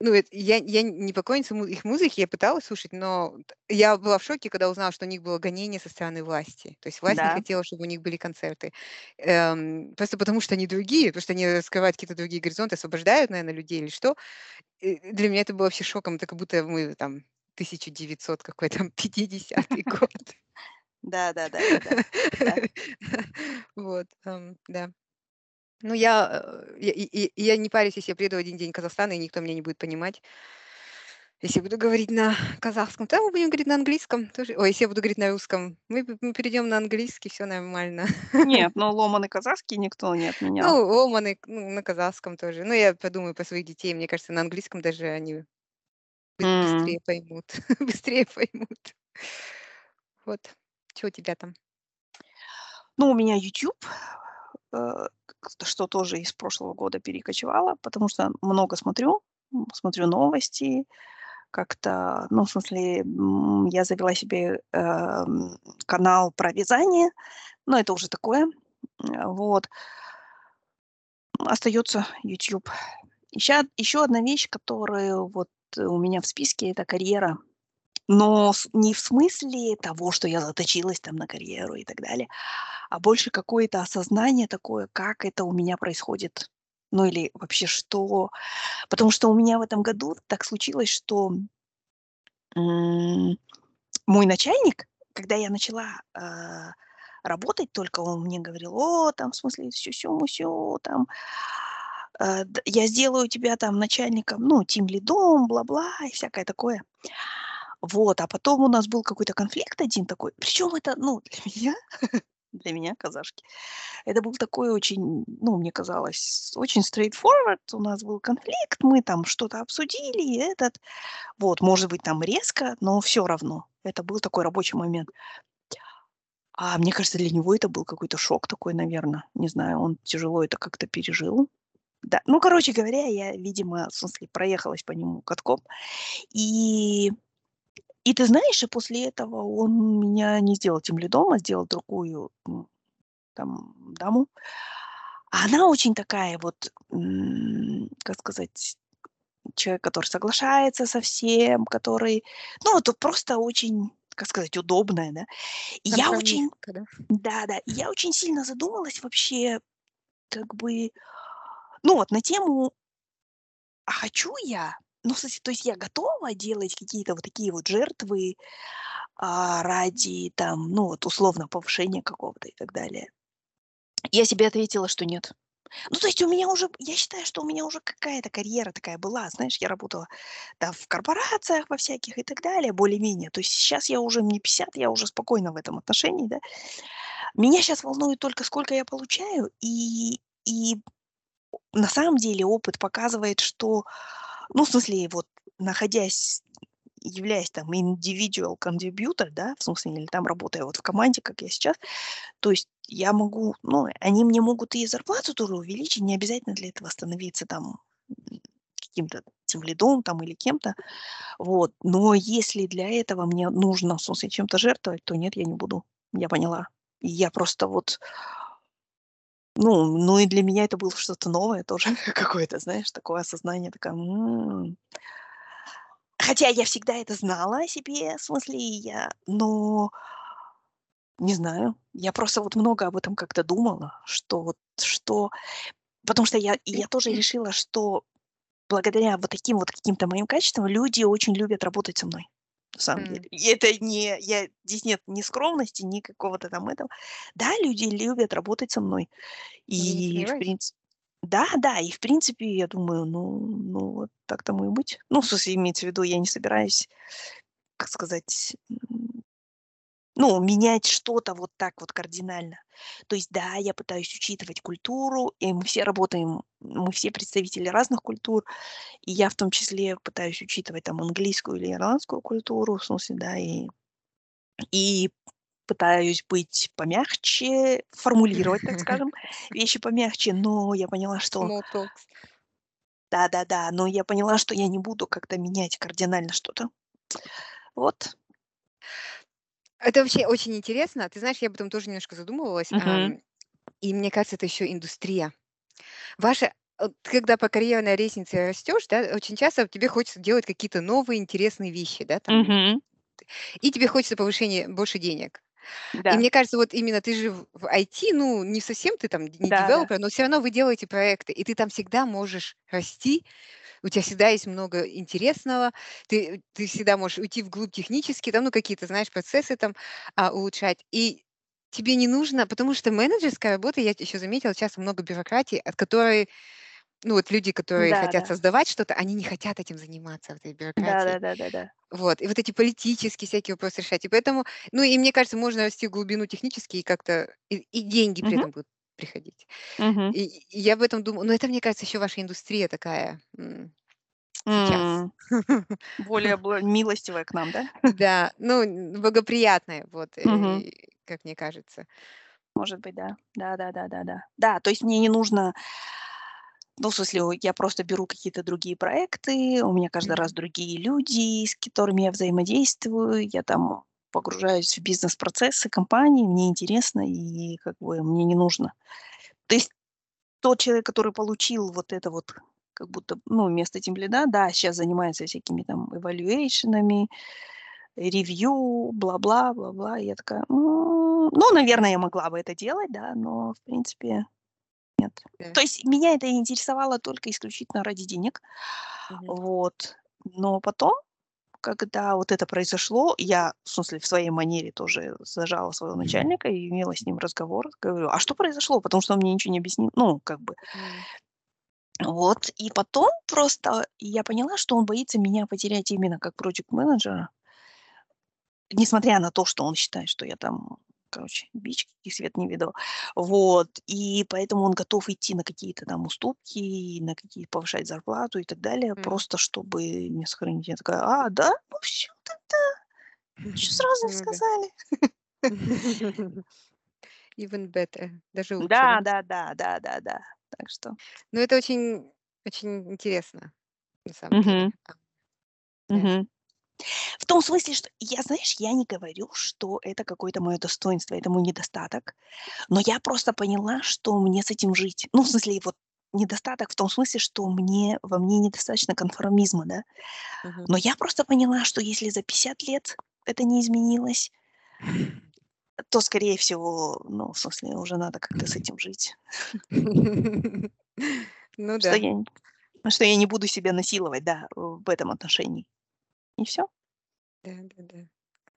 ну, эт я я не поклонница их музыки, я пыталась слушать, но я была в шоке, когда узнала, что у них было гонение со стороны власти. То есть власть не Да. хотела, чтобы у них были концерты. Эм, просто потому что они другие, потому что они раскрывают какие-то другие горизонты, освобождают, наверно, людей или что. И для меня это было вообще шоком. Это как будто мы там 1900 какой там 50 год. Да да да. Вот, ам, да. Ну, я, э, я и я не парюсь, если я приеду один день в Казахстан, и никто меня не будет понимать. Если я буду говорить на казахском, то мы будем говорить на английском тоже. Ой, если я буду говорить на русском, мы мы перейдем на английский, всё нормально. Нет, но ломаный казахский никто не Ну, отменял. ломаный, к ну, на казахском тоже. Ну, я подумаю про своих детей. Мне кажется, на английском даже они быстрее поймут, быстрее поймут. Вот. Чё у тебя там? Ну, у меня "Ютуб", э, что тоже из прошлого года перекочевало, потому что много смотрю, смотрю новости. Как-то, ну, в смысле, я завела себе, эм, канал про вязание, но это уже такое. М, вот. Остается. И ща еще одна вещь, которая вот у меня в списке- это карьера. Но не в смысле того, что я заточилась там на карьеру и так далее, а больше какое-то осознание такое, как это у меня происходит. Ну или вообще что? Потому что у меня в этом году так случилось, что мой начальник, когда я начала э, работать только, он мне говорил, о, там, в смысле, сю-сю-мусю, там, э, я сделаю тебя там начальником, ну, тим лидом, бла-бла, и всякое такое. Вот, а потом у нас был какой-то конфликт один такой, причем это, ну, для меня, для меня, казашки, это был такой очень, ну, мне казалось, очень straightforward. У нас был конфликт, мы там что-то обсудили, этот, вот, может быть, там резко, но все равно. Это был такой рабочий момент. А мне кажется, для него это был какой-то шок такой, наверное. Не знаю, он тяжело это как-то пережил. Да, ну, короче говоря, я, видимо, в смысле, проехалась по нему катком. И, и ты знаешь, и после этого он меня не сделал тем лидом, а сделал другую там даму. А она очень такая вот, как сказать, человек, который соглашается со всем, который, ну, вот просто очень, как сказать, удобная, да. И я очень, да? да-да, и я очень сильно задумалась вообще, как бы, ну, вот на тему, а хочу я, ну, в то есть я готова делать какие-то вот такие вот жертвы а, ради, там, ну, вот условно повышения какого-то и так далее. Я себе ответила, что нет. Ну, то есть у меня уже, я считаю, что у меня уже какая-то карьера такая была, знаешь, я работала да, в корпорациях во всяких и так далее, более-менее. То есть сейчас я уже мне 50, я уже спокойна в этом отношении, да. Меня сейчас волнует только, сколько я получаю, и, и на самом деле опыт показывает, что, ну, в смысле, вот находясь являясь там individual contributor, да, в смысле, или там работая вот в команде, как я сейчас, то есть я могу, ну, они мне могут и зарплату тоже увеличить, не обязательно для этого становиться там каким-то тем лидом там или кем-то, вот. Но если для этого мне нужно, в смысле, чем-то жертвовать, то нет, я не буду. Я поняла. Я просто вот, ну, ну и для меня это было что-то новое тоже какое-то, знаешь, такое осознание, такое, «М». Хотя я всегда это знала о себе, в смысле, я, но не знаю, я просто вот много об этом как-то думала, что вот, что Потому что я я тоже решила, что благодаря вот таким вот каким-то моим качествам люди очень любят работать со мной, на самом деле. М. И это не я здесь нет ни скромности, ни какого-то там этого. Да, люди любят работать со мной. И в принципе да, да, и в принципе, я думаю, ну ну вот так тому и быть. Ну, в смысле, имеется в виду, я не собираюсь, как сказать, ну, менять что-то вот так вот кардинально. То есть, да, я пытаюсь учитывать культуру, и мы все работаем, мы все представители разных культур, и я в том числе пытаюсь учитывать там английскую или ирландскую культуру, в смысле, да, и, и пытаюсь быть помягче, формулировать, так скажем, вещи помягче, но я поняла, что да-да-да, но я поняла, что я не буду как-то менять кардинально что-то. Вот. Это вообще очень интересно. Ты знаешь, я об этом тоже немножко задумывалась. Мгм. ам, и мне кажется, это еще индустрия. Ваша ты когда по карьерной лестнице растешь, да, очень часто тебе хочется делать какие-то новые интересные вещи, да, там, Мгм. и тебе хочется повышения, больше денег. И Да. мне кажется, вот именно ты же в в IT, ну, не совсем ты там не Да-да. девелопер, но все равно вы делаете проекты, и ты там всегда можешь расти, у тебя всегда есть много интересного, ты ты всегда можешь уйти вглубь технически, там, ну, какие-то, знаешь, процессы там, а, улучшать. И тебе не нужно потому что менеджерская работа, я еще заметила, часто много бюрократии, от которой, ну, вот люди, которые хотят Да-да. создавать что-то, они не хотят этим заниматься, этой бюрократией. Да-да-да-да-да. Вот, и вот эти политические всякие вопросы решать. И поэтому, ну, и мне кажется, можно расти в глубину технически и как-то и и деньги при Мгм. этом будут приходить. Мгм. И и я об этом думаю. Но это, мне кажется, еще ваша индустрия такая, сейчас. Более бла милостивая к нам, да? Да, ну, благоприятная, вот, э, как мне кажется. Может быть, да. Да-да-да-да-да. Да, то есть мне не нужно ну, в смысле, я просто беру какие-то другие проекты, у меня каждый раз другие люди, с которыми я взаимодействую, я там погружаюсь в бизнес-процессы компании, мне интересно и как бы мне не нужно. То есть тот человек, который получил вот это вот как будто, ну, место тимлида, да, сейчас занимается всякими там эвалюэйшенами, ревью, бла-бла, бла-бла. Я такая: "М, ну, наверное, я могла бы это делать, да, но, в принципе" нет. Да. То есть меня это интересовало только исключительно ради денег. Мгм. Вот. Но потом, когда вот это произошло, я, в смысле, в своей манере тоже зажала своего начальника и имела с ним разговор. Говорю: "А что произошло?" Потому что он мне ничего не объяснил. Ну, как бы. Вот. И потом просто я поняла, что он боится меня потерять именно как проджект-менеджера. Несмотря на то, что он считает, что я там, короче, бич, и свет не видывал. Вот. И поэтому он готов идти на какие-то там уступки, на какие повышать зарплату и так далее, М. просто чтобы меня сохранить. Я такая: "А, да? Ну. Чё сразу не Ну да. сказали?" Even better. Даже лучше, Да, да? да, да, да, да, да. Так что Ну, это очень очень интересно, на самом деле. В том смысле, что я, знаешь, я не говорю, что это какое-то моё достоинство, это мой недостаток, но я просто поняла, что мне с этим жить. Ну, в смысле, вот недостаток в том смысле, что мне во мне недостаточно конформизма, да. Мгм. Но я просто поняла, что если за 50 лет это не изменилось то, скорее всего, ну, в смысле, уже надо как-то с этим жить. Ну да. что я не буду себя насиловать, да, в этом отношении. И всё. Да-да-да.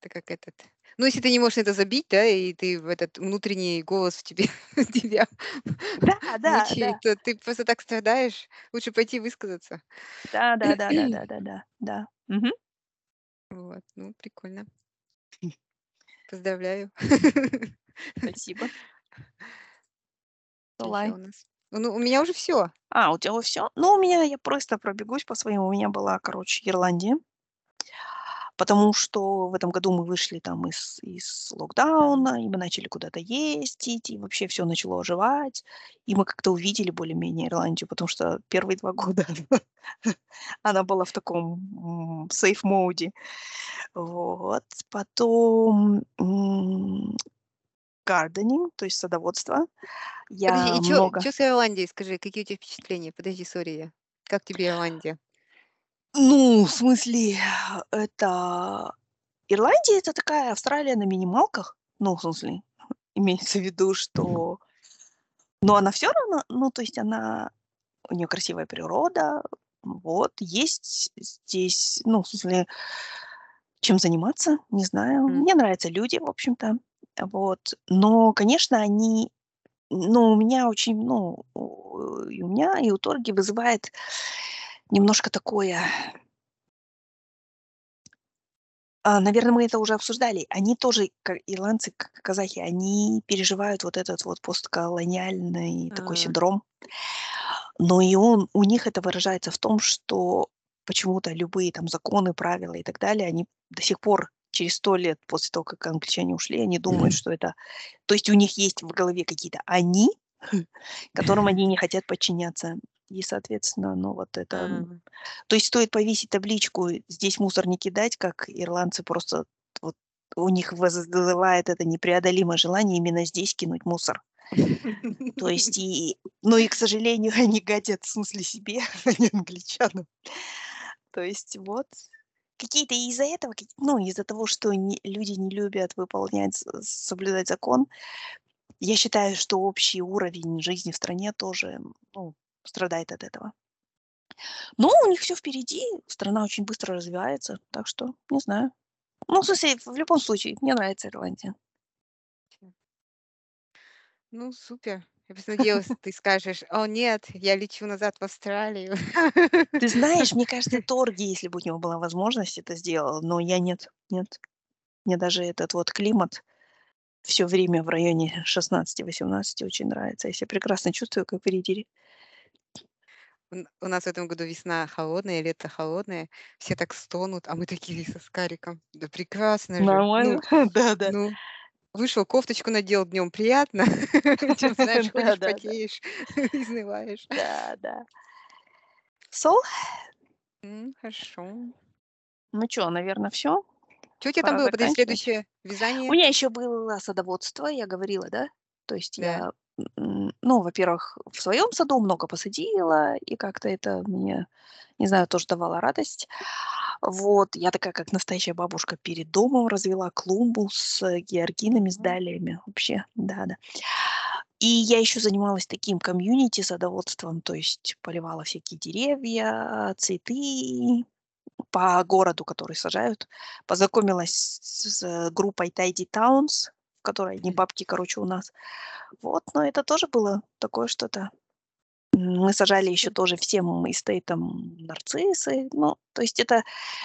Это как этот ну, если ты не можешь это забить, да, и ты в этот внутренний голос в тебе тебя Да, да, мучает, да. то ты просто так страдаешь. Лучше пойти высказаться. Да да да да да да да да. Мгм. Вот, ну, прикольно. Поздравляю. Спасибо. У нас? Ну, у меня уже всё. А, у тебя всё? Ну, у меня я просто пробегусь по своим. У меня была, короче, Ирландия. Потому что в этом году мы вышли там из из локдауна, и мы начали куда-то ездить, и вообще всё начало оживать. И мы как-то увидели более-менее Ирландию, потому что первые 2 года она была в таком, м, сейф-моуде. Вот. Потом, гарденинг, то есть садоводство. Подожди, Я и чё много чё с Ирландией? Скажи, какие у тебя впечатления? Подожди, сори я. Как тебе Ирландия? Ну, в смысле, это Ирландия- это такая Австралия на минималках. Ну, в смысле, имеется в виду, что но она всё равно, ну, то есть она у неё красивая природа. Вот. Есть здесь, ну, в смысле чем заниматься, не знаю. М. Мне нравятся люди, в общем-то. Вот. Но, конечно, они ну, у меня очень, ну, и у меня, и у Торги вызывает немножко такое А, наверно, мы это уже обсуждали. Они тоже, как ирландцы, как казахи, они переживают вот этот вот постколониальный такой А. синдром. Но и он у них это выражается в том, что почему-то любые там законы, правила и так далее, они до сих пор, через 100 лет после того, как англичане ушли, они думают, что это то есть у них есть в голове какие-то "они", которым они не хотят подчиняться. И, соответственно, ну, вот это А. То есть стоит повесить табличку: "Здесь мусор не кидать", как ирландцы просто вот у них вызывает это непреодолимое желание именно здесь кинуть мусор. То есть и ну и, к сожалению, они гадят, в смысле, себе, а не англичанам. То есть вот. Какие-то из-за этого, ну, из-за того, что не люди не любят выполнять, соблюдать закон, я считаю, что общий уровень жизни в стране тоже, ну, страдает от этого. Но у них всё впереди, страна очень быстро развивается, так что не знаю. Ну, в смысле, в любом случае, мне нравится Ирландия. Ну, супер. Я просто надеялась, ты скажешь: "О нет, я лечу назад в Австралию". Ты знаешь, мне кажется, Торги, если бы у него была возможность, это сделал, но я нет, нет. Мне даже этот вот климат всё время в районе 16-18 очень нравится. Я себя прекрасно чувствую, как в Риддере. У нас в этом году весна холодная, лето холодное, все так стонут, а мы такие со Скариком: "Да прекрасно же". Нормально. Ну Да, да. ну, вышел, кофточку надел, днем приятно, чем, знаешь, ходишь, потеешь, изнываешь. Да, да. М, хорошо. Ну чё, наверно, всё? Чё у тя там было? Подожди, следующее У вязание? меня ещё было садоводство, я говорила, да? То есть я, ну, во-первых, в своём саду много посадила, и как-то это мне, не знаю, тоже давало радость. Вот. Я такая, как настоящая бабушка, перед домом развела клумбу с георгинами, с далиями. Вообще, да-да. И я еще занималась таким комьюнити садоводством, то есть поливала всякие деревья, цветы по городу, который сажают. Познакомилась с группой Tidy Towns, в которой одни бабки, короче, у нас. Вот, но это тоже было такое что-то. Мы сажали еще тоже всем эстейтам нарциссы. Ну, то есть это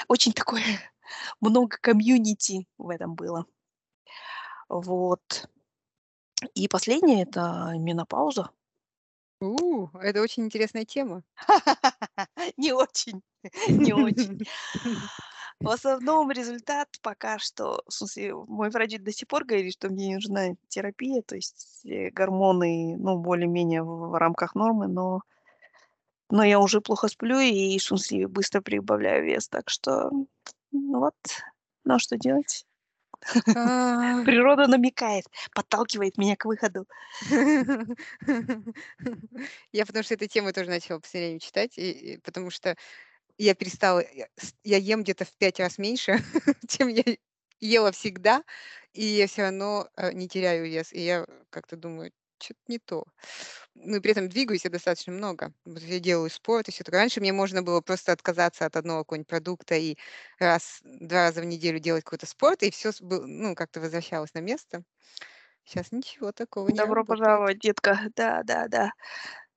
очень такое много комьюнити в этом было. Вот. И последнее- это менопауза. У, это очень интересная тема. Не очень, не очень. В основном результат пока что, в смысле, мой врач до сих пор говорит, что мне нужна терапия, то есть, э, гормоны, ну, более-менее в в рамках нормы, но но я уже плохо сплю и, в смысле, быстро прибавляю вес, так что, ну вот, ну что делать? А. Природа намекает, подталкивает меня к выходу. Я потому что эту тему тоже начала последнее читать, и и потому что я перестала, я с я ем где-то в 5 раз меньше, чем я ела всегда, и я всё равно, э, не теряю вес. И я как-то думаю: "Чё-то не то". Ну и при этом двигаюсь я достаточно много. Я делаю спорт и всё такое. Раньше мне можно было просто отказаться от одного какого-нибудь продукта и раз 2 раза в неделю делать какой-то спорт, и бы ну, как-то возвращалось на место. Щас ничего такого не Добро пожаловать, детка. Да, да, да.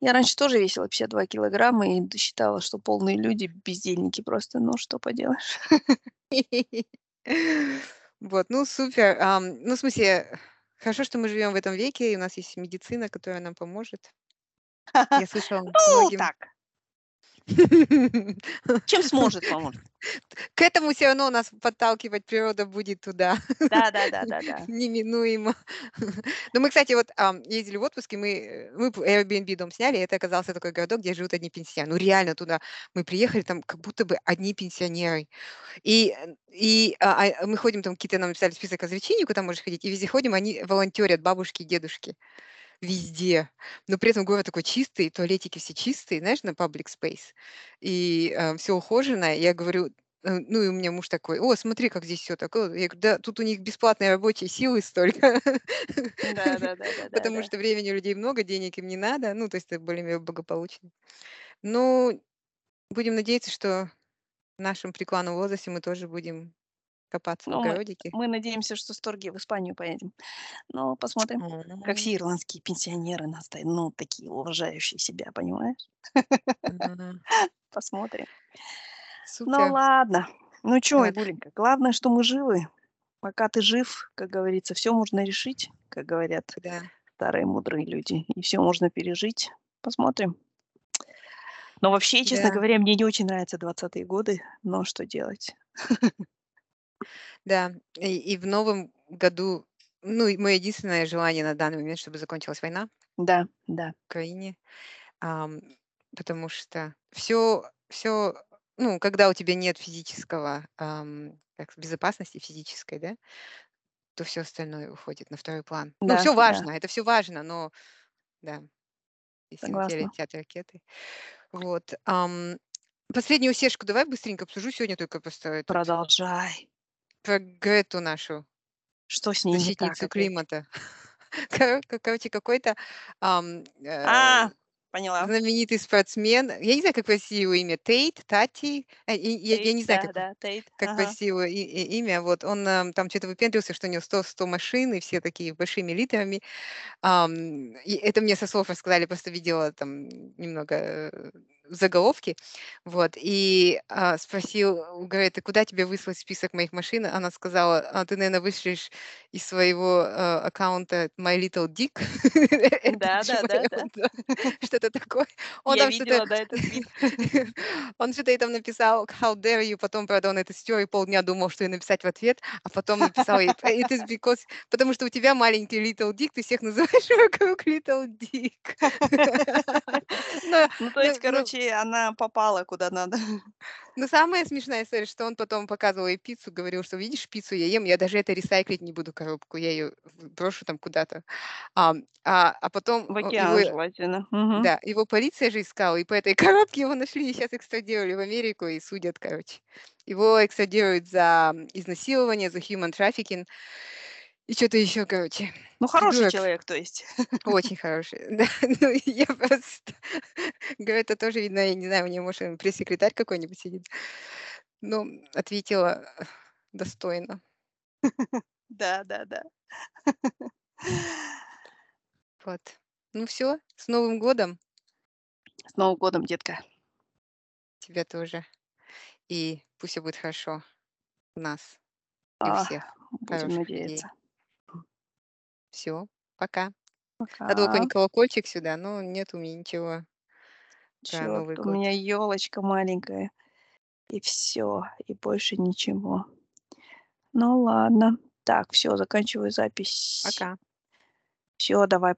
Я раньше тоже весила 52 килограмма и считала, что полные люди бездельники просто, но что поделаешь. Вот, ну супер. Ну, в смысле, хорошо, что мы живем в этом веке, и у нас есть медицина, которая нам поможет. Я слышала, Ну, многим так. Чем сможет, поможет. К этому всё равно нас подталкивать природа будет туда. Да да да да да. Неминуемо. Но мы, кстати, вот, ездили в отпуск, и мы, э, мы Airbnb дом сняли, и это оказался такой городок, где живут одни пенсионеры. Ну, реально туда мы приехали, там как будто бы одни пенсионеры. И, и, а, а, мы ходим, там какие-то нам написали список развлечений, куда можно ходить, и везде ходим, они волонтерят, бабушки и дедушки. Везде. Но при этом город такой чистый, туалетики все чистые, знаешь, на public space. И, э, всё ухоженное. Я говорю, э, ну, и у меня муж такой: "О, смотри, как здесь всё такое". Я говорю: "Да, тут у них бесплатной рабочей силы столько". Да да да Потому что времени у людей много, денег им не надо. Ну, то есть это более-менее благополучно. Ну, будем надеяться, что в нашем преклонном возрасте мы тоже будем копаться в Ну, мы огородике. мы надеемся, что с торги в Испанию поедем. Но посмотрим, как М. все ирландские пенсионеры наста ну, такие уважающие себя, понимаешь? Мгм. Посмотрим. Ну Супер. ладно. Ну чё, Так. Айгуленька, главное, что мы живы. Пока ты жив, как говорится, всё можно решить, как говорят Да. старые мудрые люди, и всё можно пережить. Посмотрим. Но вообще, честно Да. говоря, мне не очень нравятся 20-е годы, но что делать? Да, и и в новом году, ну, и моё единственное желание на данный момент, чтобы закончилась война Да, да. в Украине. Ам, потому что всё всё, ну, когда у тебя нет физического, ам, как безопасности физической, да, то всё остальное уходит на второй план. Ну, Да, всё да. важно, это всё важно, но да, если на тебя Согласна. летят ракеты. Вот, ам, последнюю усечку давай быстренько обсужу. Сегодня только просто этот Продолжай. Про Грету нашу Что с ней не так защитницу опять? климата. Коро короче, какой-то, ам, э, А, поняла. знаменитый спортсмен, я не знаю, как правильно его имя, Тейт, Тати, э, и я не знаю, да, как его да, Тейт. как Ага. красиво и и имя. Вот он, э, там чё-то выпендривался, что у него 100 100 машин, и все такие большими литрами. Ам, и это мне со слов рассказали, просто видела там немного, э, заголовки. Вот, и, а, спросил у Греты: "Куда тебе выслать список моих машин?" Она сказала: "А ты, наверно, вышлешь из своего, э, аккаунта My Little Dick". Да да да что-то такое. Он Я там видела, да, этот он что-то там написал: "How dare you". Потом, правда, он это стер и полдня думал, что ей написать в ответ, а потом написал "It is because" потому что у тебя маленький Little Dick, ты всех называешь вокруг Little Dick. Ну, то есть, но короче, она попала куда надо. но самая смешная история, что он потом показывал ей пиццу, говорил, что: "Видишь, пиццу я ем, я даже это ресайклить не буду, коробку, я в брошу там куда-то". Ам, а а потом, В э, его океан желательно. Мгм. да, его полиция же искала, и по этой коробке его нашли, и щас экстрадировали в Америку и судят, короче. Его экстрадируют за изнасилование, за human trafficking. И чё-то ещё, короче, Ну, хороший придурок. человек, то есть. Очень хороший, да. Ну, я просто говорю, это тоже, видно, я не знаю, у неё, может, пресс-секретарь какой-нибудь сидит. Ну, ответила достойно. Да, да, да. Вот. Ну всё, с Новым годом! С Новым годом, детка! Тебя тоже. И пусть всё будет хорошо у нас и у А, всех будем людей. Всё, пока. Надо было Пока. какой-нибудь колокольчик сюда, но нет у меня ничего про Новый у год. меня ёлочка маленькая, и всё, и больше ничего. Ну ладно. Так, всё, заканчиваю запись. Пока. Всё, давай, па